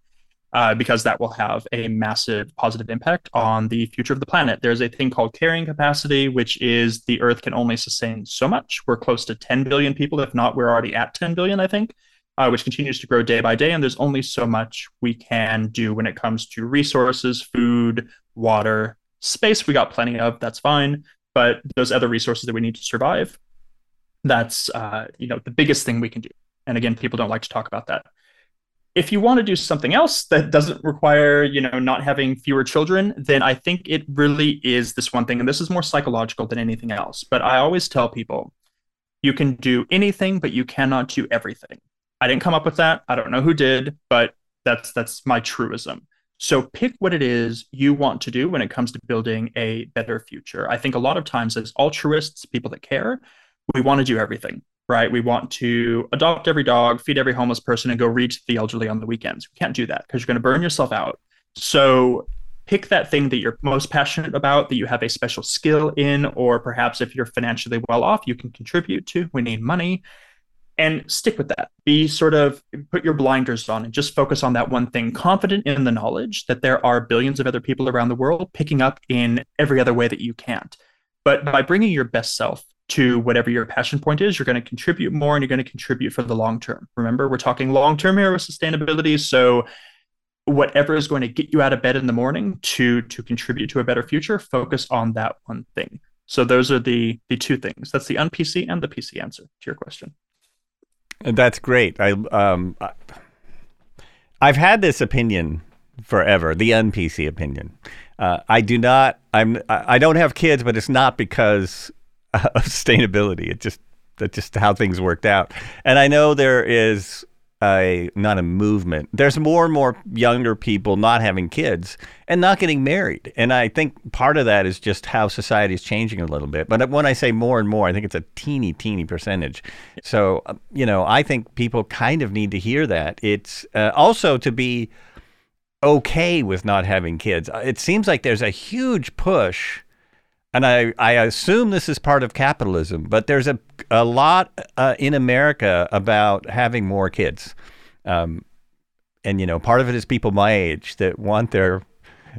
Uh, because that will have a massive positive impact on the future of the planet. There's a thing called carrying capacity, which is the Earth can only sustain so much. We're close to 10 billion people. If not, we're already at 10 billion, I think, uh, which continues to grow day by day. And there's only so much we can do when it comes to resources, food, water, Space we got plenty of, that's fine. But those other resources that we need to survive, that's uh, you know the biggest thing we can do. And again, people don't like to talk about that. If you want to do something else that doesn't require, you know, not having fewer children, then I think it really is this one thing. And this is more psychological than anything else. But I always tell people you can do anything, but you cannot do everything. I didn't come up with that. I don't know who did, but that's that's my truism. So pick what it is you want to do when it comes to building a better future. I think a lot of times as altruists, people that care, we want to do everything, right? We want to adopt every dog, feed every homeless person, and go reach the elderly on the weekends. We can't do that because you're going to burn yourself out. So pick that thing that you're most passionate about, that you have a special skill in, or perhaps if you're financially well off, you can contribute to. We need money and stick with that. Be sort of put your blinders on and just focus on that one thing, confident in the knowledge that there are billions of other people around the world picking up in every other way that you can't. But by bringing your best self to whatever your passion point is, you're going to contribute more and you're going to contribute for the long term. Remember, we're talking long term here with sustainability. So, whatever is going to get you out of bed in the morning to to contribute to a better future, focus on that one thing. So those are the the two things. That's the un-PC and the PC answer to your question. That's great. I um, I've had this opinion forever, the un-PC opinion. Uh, I do not. I'm. I don't have kids, but it's not because of sustainability. It just that's just how things worked out. And I know there is a not a movement. There's more and more younger people not having kids and not getting married. And I think part of that is just how society is changing a little bit. But when I say more and more, I think it's a teeny, teeny percentage. So, um, you know, I think people kind of need to hear that. It's uh, also to be okay with not having kids. It seems like there's a huge push and I, I assume this is part of capitalism, but there's a, a lot uh, in America about having more kids. Um, and, you know, part of it is people my age that want their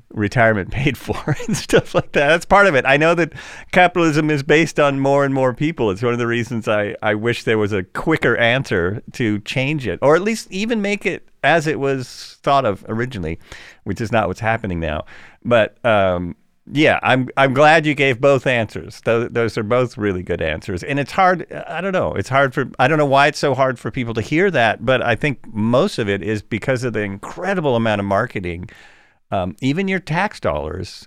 retirement paid for and stuff like that. That's part of it. I know that capitalism is based on more and more people. It's one of the reasons I, I wish there was a quicker answer to change it, or at least even make it as it was thought of originally, which is not what's happening now. But um, yeah, I'm I'm glad you gave both answers. Those, those are both really good answers. And it's hard. I don't know. It's hard for. I don't know why it's so hard for people to hear that. But I think most of it is because of the incredible amount of marketing, um, even your tax dollars,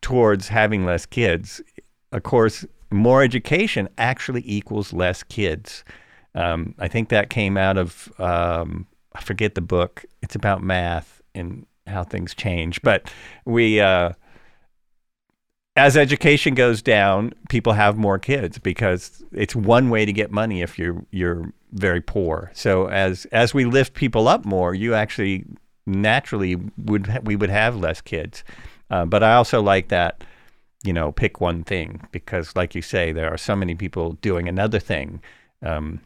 towards having less kids. Of course, more education actually equals less kids. Um, I think that came out of um, I forget the book. It's about math and how things change. But we. Uh, as education goes down, people have more kids because it's one way to get money if you're you're very poor. So as as we lift people up more, you actually naturally would ha- we would have less kids. Uh, but I also like that, you know, pick one thing because, like you say, there are so many people doing another thing. Um,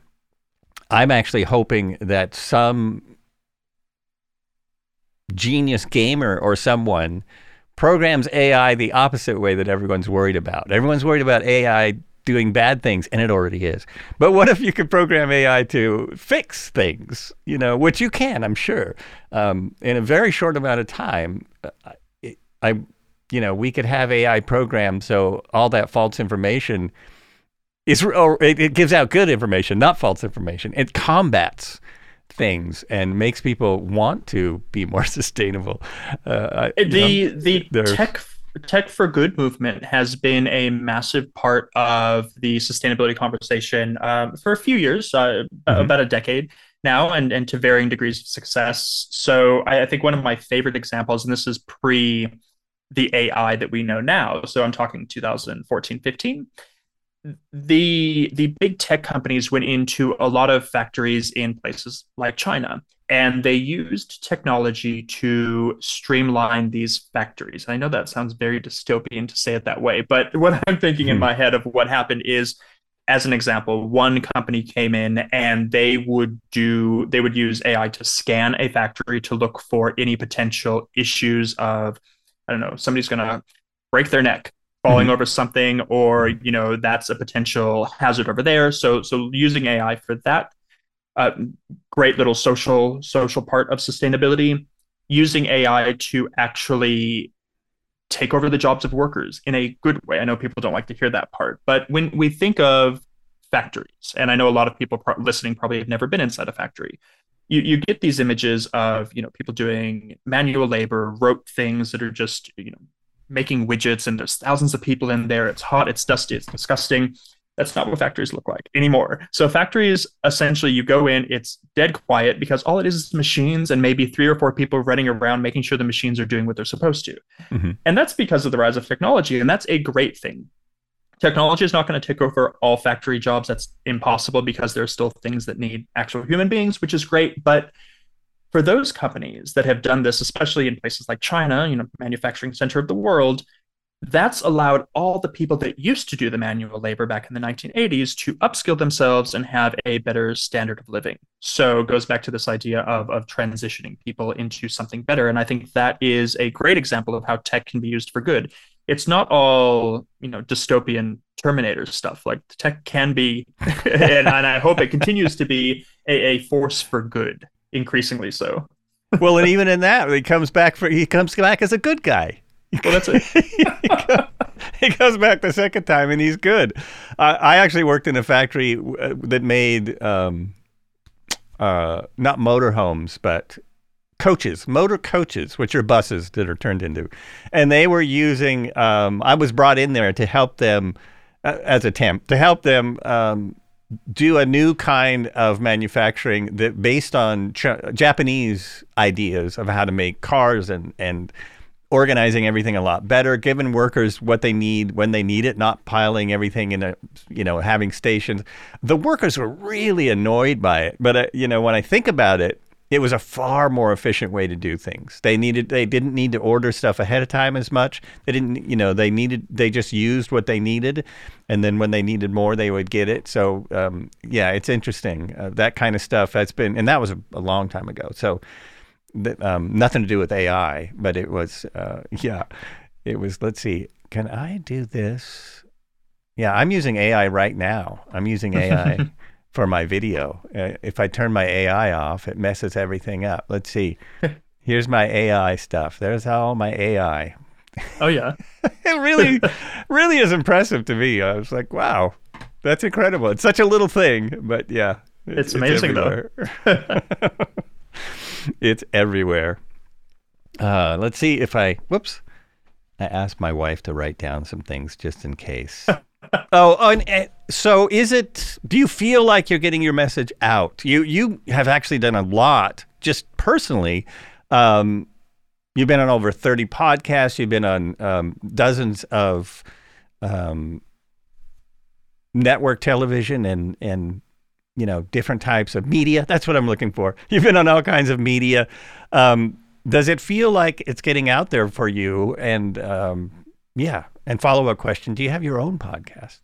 I'm actually hoping that some genius gamer or someone programs AI the opposite way that everyone's worried about. Everyone's worried about AI doing bad things, and it already is. But what if you could program AI to fix things? You know, which you can, I'm sure, um, in a very short amount of time. Uh, I, I, you know, we could have AI programmed so all that false information is, or it, it gives out good information, not false information. It combats things and makes people want to be more sustainable. Uh, the the tech tech for good movement has been a massive part of the sustainability conversation um, for a few years, uh, mm-hmm. about a decade now, and and to varying degrees of success. So I, I think one of my favorite examples, and this is pre the AI that we know now. So I'm talking 2014, 15 the the big tech companies went into a lot of factories in places like China and they used technology to streamline these factories. I know that sounds very dystopian to say it that way, but what I'm thinking hmm. in my head of what happened is as an example, one company came in and they would do they would use AI to scan a factory to look for any potential issues of I don't know, somebody's going to break their neck falling mm-hmm. over something or you know that's a potential hazard over there so so using ai for that uh, great little social social part of sustainability using ai to actually take over the jobs of workers in a good way i know people don't like to hear that part but when we think of factories and i know a lot of people pro- listening probably have never been inside a factory you, you get these images of you know people doing manual labor rote things that are just you know making widgets and there's thousands of people in there. It's hot, it's dusty, it's disgusting. That's not what factories look like anymore. So factories essentially you go in, it's dead quiet because all it is is machines and maybe three or four people running around making sure the machines are doing what they're supposed to. Mm-hmm. And that's because of the rise of technology. And that's a great thing. Technology is not going to take over all factory jobs. That's impossible because there are still things that need actual human beings, which is great. But for those companies that have done this, especially in places like China, you know, manufacturing center of the world, that's allowed all the people that used to do the manual labor back in the 1980s to upskill themselves and have a better standard of living. So goes back to this idea of, of transitioning people into something better. And I think that is a great example of how tech can be used for good. It's not all, you know, dystopian Terminator stuff. Like tech can be, and, and I hope it continues to be a, a force for good, increasingly so. well, and even in that, he comes back for he comes back as a good guy. Well, that's it. he goes back the second time and he's good. Uh, I actually worked in a factory uh, that made um, uh, not motorhomes, but coaches, motor coaches, which are buses that are turned into. And they were using, um, I was brought in there to help them uh, as a temp, to help them um, do a new kind of manufacturing that based on ch- Japanese ideas of how to make cars and, and organizing everything a lot better, giving workers what they need when they need it, not piling everything in a, you know, having stations. The workers were really annoyed by it. But, uh, you know, when I think about it, it was a far more efficient way to do things. They needed, they didn't need to order stuff ahead of time as much. They didn't, you know, they needed, they just used what they needed. And then when they needed more, they would get it. So, um, yeah, it's interesting. Uh, that kind of stuff has been, and that was a, a long time ago. So, um, nothing to do with AI, but it was, uh, yeah, it was, let's see, can I do this? Yeah, I'm using AI right now. I'm using AI for my video. Uh, if I turn my AI off, it messes everything up. Let's see. Here's my AI stuff. There's all my AI. Oh, yeah. it really, really is impressive to me. I was like, wow, that's incredible. It's such a little thing, but yeah. It's, it's amazing, though it's everywhere. Uh, let's see if I. Whoops. I asked my wife to write down some things just in case. oh, and, and, so is it? Do you feel like you're getting your message out? You you have actually done a lot, just personally. Um, you've been on over 30 podcasts. You've been on um, dozens of um, network television and and you know, different types of media. That's what I'm looking for. You've been on all kinds of media. Um, does it feel like it's getting out there for you? And um, yeah, and follow up question: Do you have your own podcast?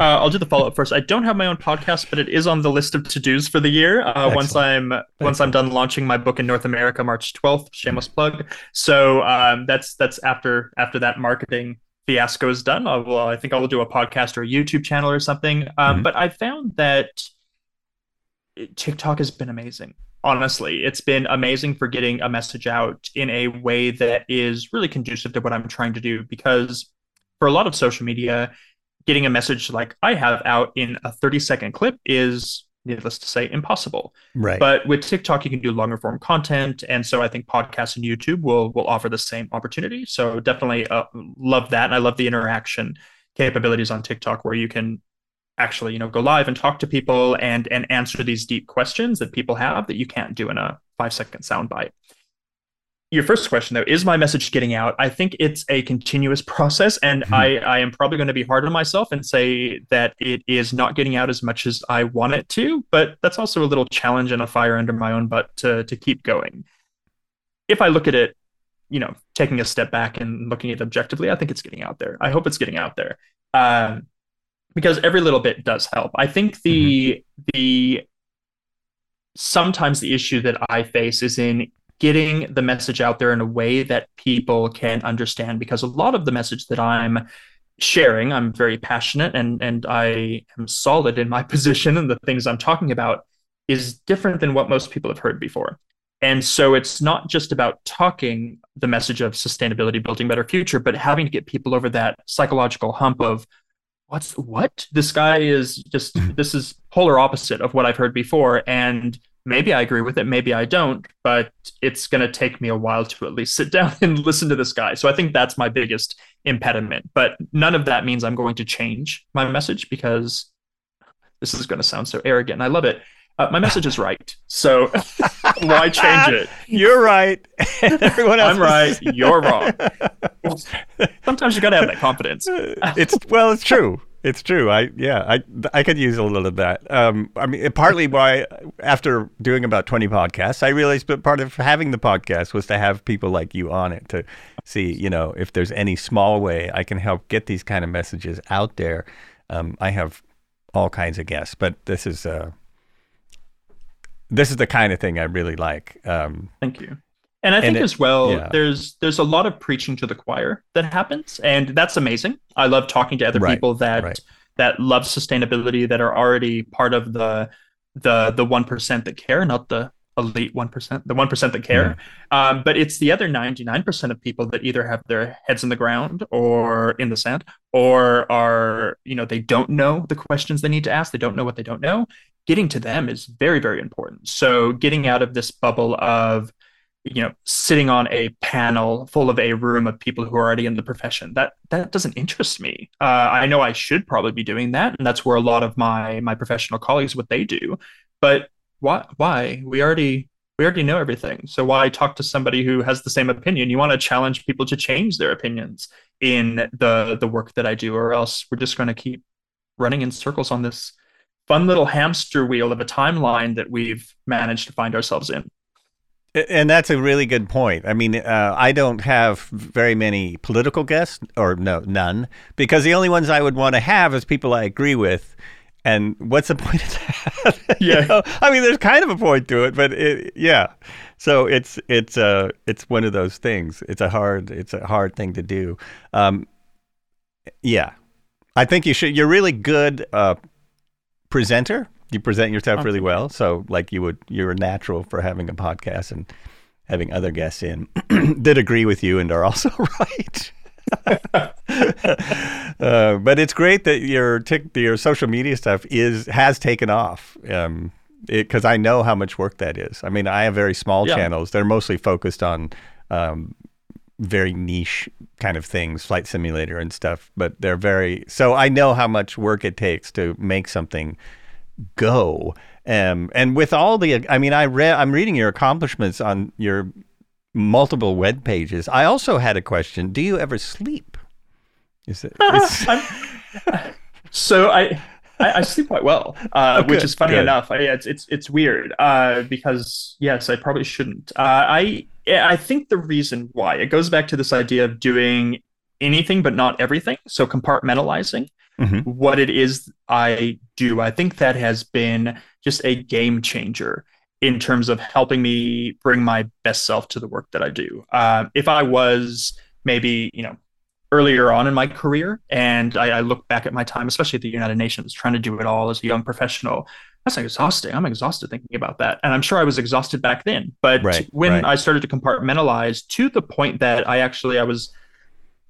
Uh, I'll do the follow up first. I don't have my own podcast, but it is on the list of to dos for the year. Uh, once I'm Excellent. once I'm done launching my book in North America, March 12th. Shameless plug. So um, that's that's after after that marketing fiasco is done, I'll, well, I think I'll do a podcast or a YouTube channel or something. Um, mm-hmm. But I found that TikTok has been amazing. Honestly, it's been amazing for getting a message out in a way that is really conducive to what I'm trying to do. Because for a lot of social media, getting a message like I have out in a 30 second clip is needless to say, impossible. Right. But with TikTok, you can do longer form content, and so I think podcasts and YouTube will will offer the same opportunity. So definitely uh, love that, and I love the interaction capabilities on TikTok where you can actually you know go live and talk to people and and answer these deep questions that people have that you can't do in a five second soundbite your first question though is my message getting out i think it's a continuous process and mm-hmm. i i am probably going to be hard on myself and say that it is not getting out as much as i want it to but that's also a little challenge and a fire under my own butt to to keep going if i look at it you know taking a step back and looking at it objectively i think it's getting out there i hope it's getting out there um, because every little bit does help i think the mm-hmm. the sometimes the issue that i face is in getting the message out there in a way that people can understand because a lot of the message that I'm sharing, I'm very passionate and and I am solid in my position and the things I'm talking about is different than what most people have heard before. And so it's not just about talking the message of sustainability, building better future, but having to get people over that psychological hump of what's what? This guy is just this is polar opposite of what I've heard before. And maybe I agree with it, maybe I don't, but it's going to take me a while to at least sit down and listen to this guy. So I think that's my biggest impediment. But none of that means I'm going to change my message because this is going to sound so arrogant. And I love it. Uh, my message is right. So why change it? You're right. Everyone else I'm right. You're wrong. Sometimes you got to have that confidence. it's well, it's true. It's true. I yeah, I I could use a little of that. Um, I mean, partly why after doing about twenty podcasts, I realized that part of having the podcast was to have people like you on it to see, you know, if there's any small way I can help get these kind of messages out there. Um, I have all kinds of guests, but this is uh, this is the kind of thing I really like. Um, Thank you. And I think it, as well, yeah. there's there's a lot of preaching to the choir that happens, and that's amazing. I love talking to other right. people that right. that love sustainability, that are already part of the the the one percent that care, not the elite one percent, the one percent that care. Mm. Um, but it's the other ninety nine percent of people that either have their heads in the ground or in the sand, or are you know they don't know the questions they need to ask, they don't know what they don't know. Getting to them is very very important. So getting out of this bubble of you know sitting on a panel full of a room of people who are already in the profession. That that doesn't interest me. Uh, i know i should probably be doing that and that's where a lot of my my professional colleagues what they do. But why why? We already we already know everything. So why talk to somebody who has the same opinion? You want to challenge people to change their opinions in the the work that i do or else we're just going to keep running in circles on this fun little hamster wheel of a timeline that we've managed to find ourselves in and that's a really good point. I mean, uh, I don't have very many political guests, or no, none, because the only ones I would want to have is people I agree with. And what's the point of that? yeah, you know? I mean, there's kind of a point to it, but it, yeah. So it's it's uh it's one of those things. It's a hard it's a hard thing to do. Um, yeah, I think you should. You're really good uh, presenter you present yourself really well. So like you would, you're a natural for having a podcast and having other guests in that agree with you and are also right. uh, but it's great that your tick, your social media stuff is has taken off. Um, because I know how much work that is. I mean, I have very small yeah. channels. They're mostly focused on um, very niche kind of things, flight simulator and stuff. But they're very so I know how much work it takes to make something go. Um, and with all the, I mean, I read, I'm reading your accomplishments on your multiple web pages. I also had a question. Do you ever sleep? Is it? so I, I, I, sleep quite well, uh, oh, which is funny good. enough. I, it's it's it's weird uh, because yes, I probably shouldn't. Uh, I I think the reason why it goes back to this idea of doing anything but not everything. So compartmentalizing mm-hmm. what it is I do. I think that has been just a game changer in terms of helping me bring my best self to the work that I do. Uh, if I was maybe, you know, earlier on in my career and I, I, look back at my time, especially at the United Nations, trying to do it all as a young professional, that's exhausting. I'm exhausted thinking about that. And I'm sure I was exhausted back then. But right, when right. I started to compartmentalize to the point that I actually, I was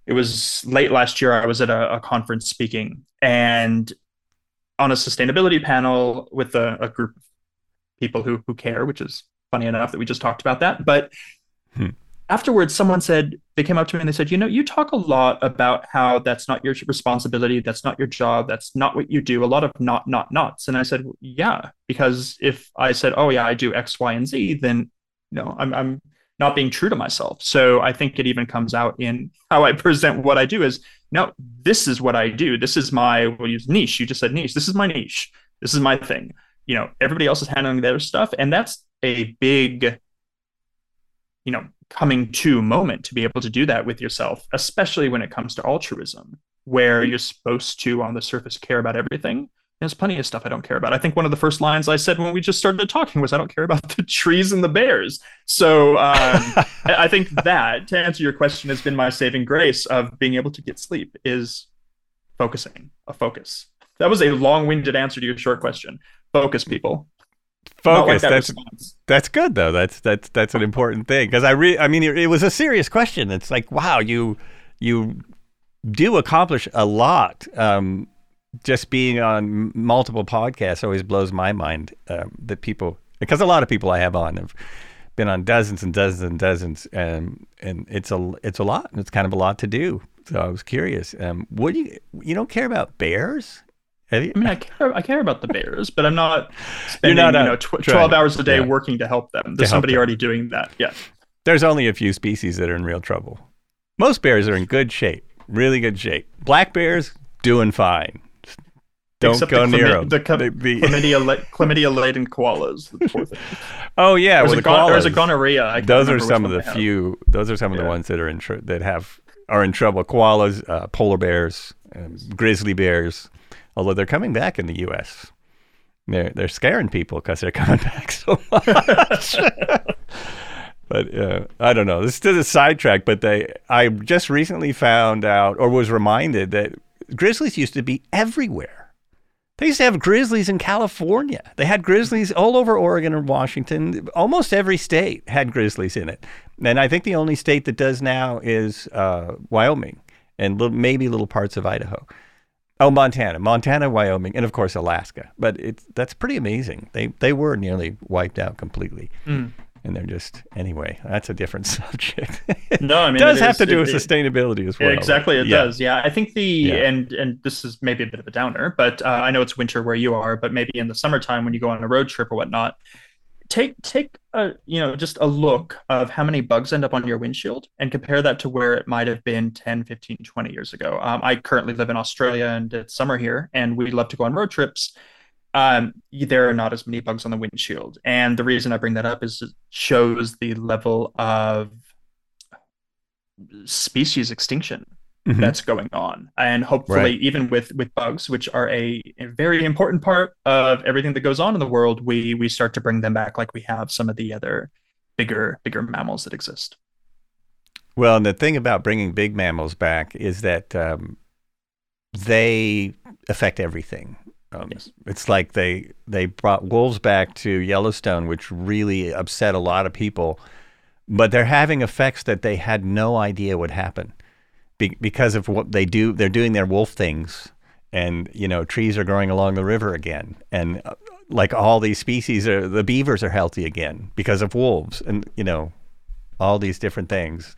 it was late last year. I was at a, a conference speaking and on a sustainability panel with a, a, group of people who who care, which is funny enough that we just talked about that. But hmm. afterwards, someone said they came up to me and they said, "You know, you talk a lot about how that's not your responsibility, that's not your job, that's not what you do. A lot of not not nots." And I said, "Yeah, because if I said, oh yeah, I do X, Y, and Z, then you know, I'm I'm not being true to myself. So I think it even comes out in how I present what I do is no, this is what I do. This is my we'll use niche. You just said niche. This is my niche. This is my thing. You know, everybody else is handling their stuff. And that's a big, you know, coming to moment to be able to do that with yourself, especially when it comes to altruism, where you're supposed to on the surface care about everything there's plenty of stuff I don't care about. I think one of the first lines I said when we just started talking was, I don't care about the trees and the bears. So um, I think that, to answer your question, has been my saving grace of being able to get sleep is focusing, a focus. That was a long winded answer to your short question. Focus, people. Focus. Like that that's response. that's good though. That's that's that's an important thing because I re- I mean it, it was a serious question. It's like wow, you you do accomplish a lot. Um, just being on multiple podcasts always blows my mind um, that people because a lot of people I have on have been on dozens and dozens and dozens and and it's a it's a lot and it's kind of a lot to do. So I was curious um, what do you you don't care about bears? I mean I care I care about the bears but I'm not spending not, uh, you know tw- 12 hours a day yeah. working to help them. There's somebody them. already doing that yeah. There's only a few species that are in real trouble. Most bears are in good shape really good shape. Black bears doing fine Don't Except go the near them. The, the, the chlamydia, chlamydia laden koalas. oh yeah, there's, well, a, gon- there's a gonorrhea. those are some of the few. Those are some of the ones that are in tr- that have are in trouble. Koalas, uh, polar bears, um, grizzly bears. Although they're coming back in the U.S. They're they're scaring people because they're coming back so much. but uh, I don't know. This is a sidetrack, but they I just recently found out or was reminded that grizzlies used to be everywhere. They used to have grizzlies in California. They had grizzlies all over Oregon and Washington. Almost every state had grizzlies in it. And I think the only state that does now is uh, Wyoming and little, maybe little parts of Idaho. Oh, Montana, Montana, Wyoming, and of course Alaska. But it's that's pretty amazing. They they were nearly wiped out completely. Mm and they're just anyway. That's a different subject. no, I mean, it does it have is, to do with it, sustainability as well. Exactly, it yeah. does. Yeah, I think the yeah. and and this is maybe a bit of a downer, but uh, I know it's winter where you are, but maybe in the summertime when you go on a road trip or whatnot, take take a you know just a look of how many bugs end up on your windshield and compare that to where it might have been 10 15 20 years ago um, i currently live in australia and it's summer here and we love to go on road trips um, there are not as many bugs on the windshield. And the reason I bring that up is it shows the level of species extinction mm-hmm. that's going on. And hopefully, right. even with with bugs, which are a, a, very important part of everything that goes on in the world, we we start to bring them back like we have some of the other bigger bigger mammals that exist. Well, and the thing about bringing big mammals back is that um, they affect everything. Um, yes. It's like they they brought wolves back to Yellowstone, which really upset a lot of people. But they're having effects that they had no idea would happen Be- because of what they do. They're doing their wolf things, and you know trees are growing along the river again, and uh, like all these species, are the beavers are healthy again because of wolves, and you know all these different things.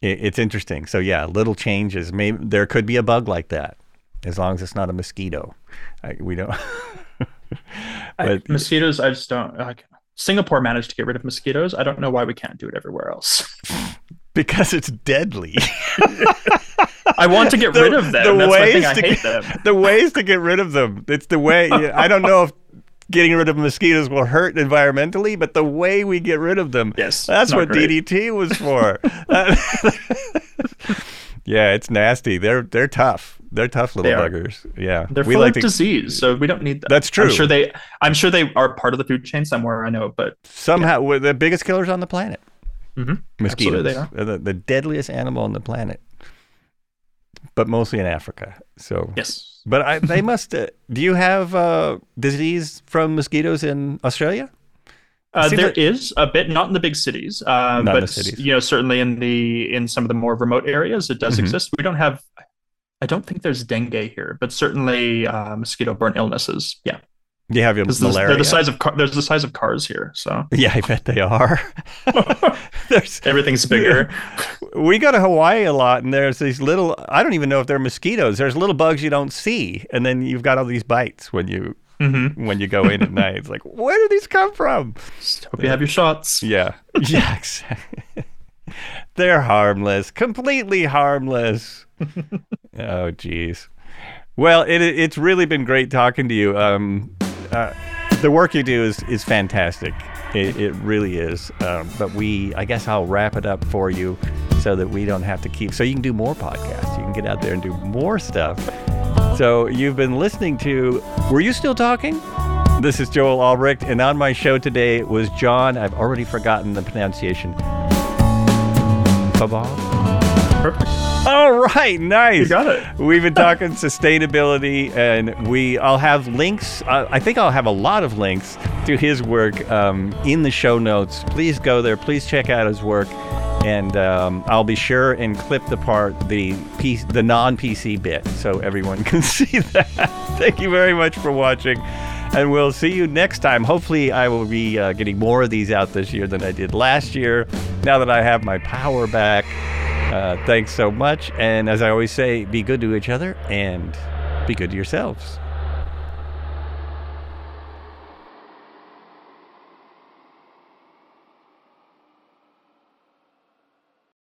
It, it's interesting. So yeah, little changes. Maybe there could be a bug like that as long as it's not a mosquito. I, we don't. but, I, mosquitoes, I just don't. Singapore managed to get rid of mosquitoes. I don't know why we can't do it everywhere else. because it's deadly. I want to get the, rid of them. The That's ways I to hate get, them. The ways to get rid of them. It's the way. I don't know if getting rid of mosquitoes will hurt environmentally, but the way we get rid of them. Yes, that's what great. DDT was for. Yeah, it's nasty. They're they're tough. They're tough little buggers. Yeah, they're we full like of to, disease, so we don't need that. That's true. I'm sure they. I'm sure they are part of the food chain somewhere. I know, but somehow yeah. we're the biggest killers on the planet. Mm-hmm. Mosquitoes. they are. The, the deadliest animal on the planet, but mostly in Africa. So yes, but I, they must. Uh, do you have uh, disease from mosquitoes in Australia? Uh, there like... is a bit, not in the big cities, uh, but cities. you know, certainly in the in some of the more remote areas, it does mm-hmm. exist. We don't have I don't think there's dengue here, but certainly uh, mosquito-borne illnesses. Yeah. You have your malaria. They're the size of car- there's the size of cars here, so yeah, I bet they are. there's everything's bigger. We go to Hawaii a lot, and there's these little. I don't even know if they're mosquitoes. There's little bugs you don't see, and then you've got all these bites when you mm-hmm. when you go in at night. It's like, where do these come from? Just hope you have your shots. Yeah, yeah, exactly. they're harmless, completely harmless. oh, geez. Well, it, it's really been great talking to you. Um, uh, the work you do is, is fantastic. It, it really is. Um, but we, I guess I'll wrap it up for you so that we don't have to keep, so you can do more podcasts. You can get out there and do more stuff. So you've been listening to, were you still talking? This is Joel Albrecht, and on my show today was John. I've already forgotten the pronunciation. Baba. Perfect. All right, nice. You got it. We've been talking sustainability, and we. I'll have links. Uh, I think I'll have a lot of links to his work um, in the show notes. Please go there. Please check out his work, and um, I'll be sure and clip the part the piece, the non-PC bit, so everyone can see that. Thank you very much for watching and we'll see you next time. Hopefully, I will be uh, getting more of these out this year than I did last year. Now that I have my power back. Uh, thanks so much. And as I always say, be good to each other and be good to yourselves.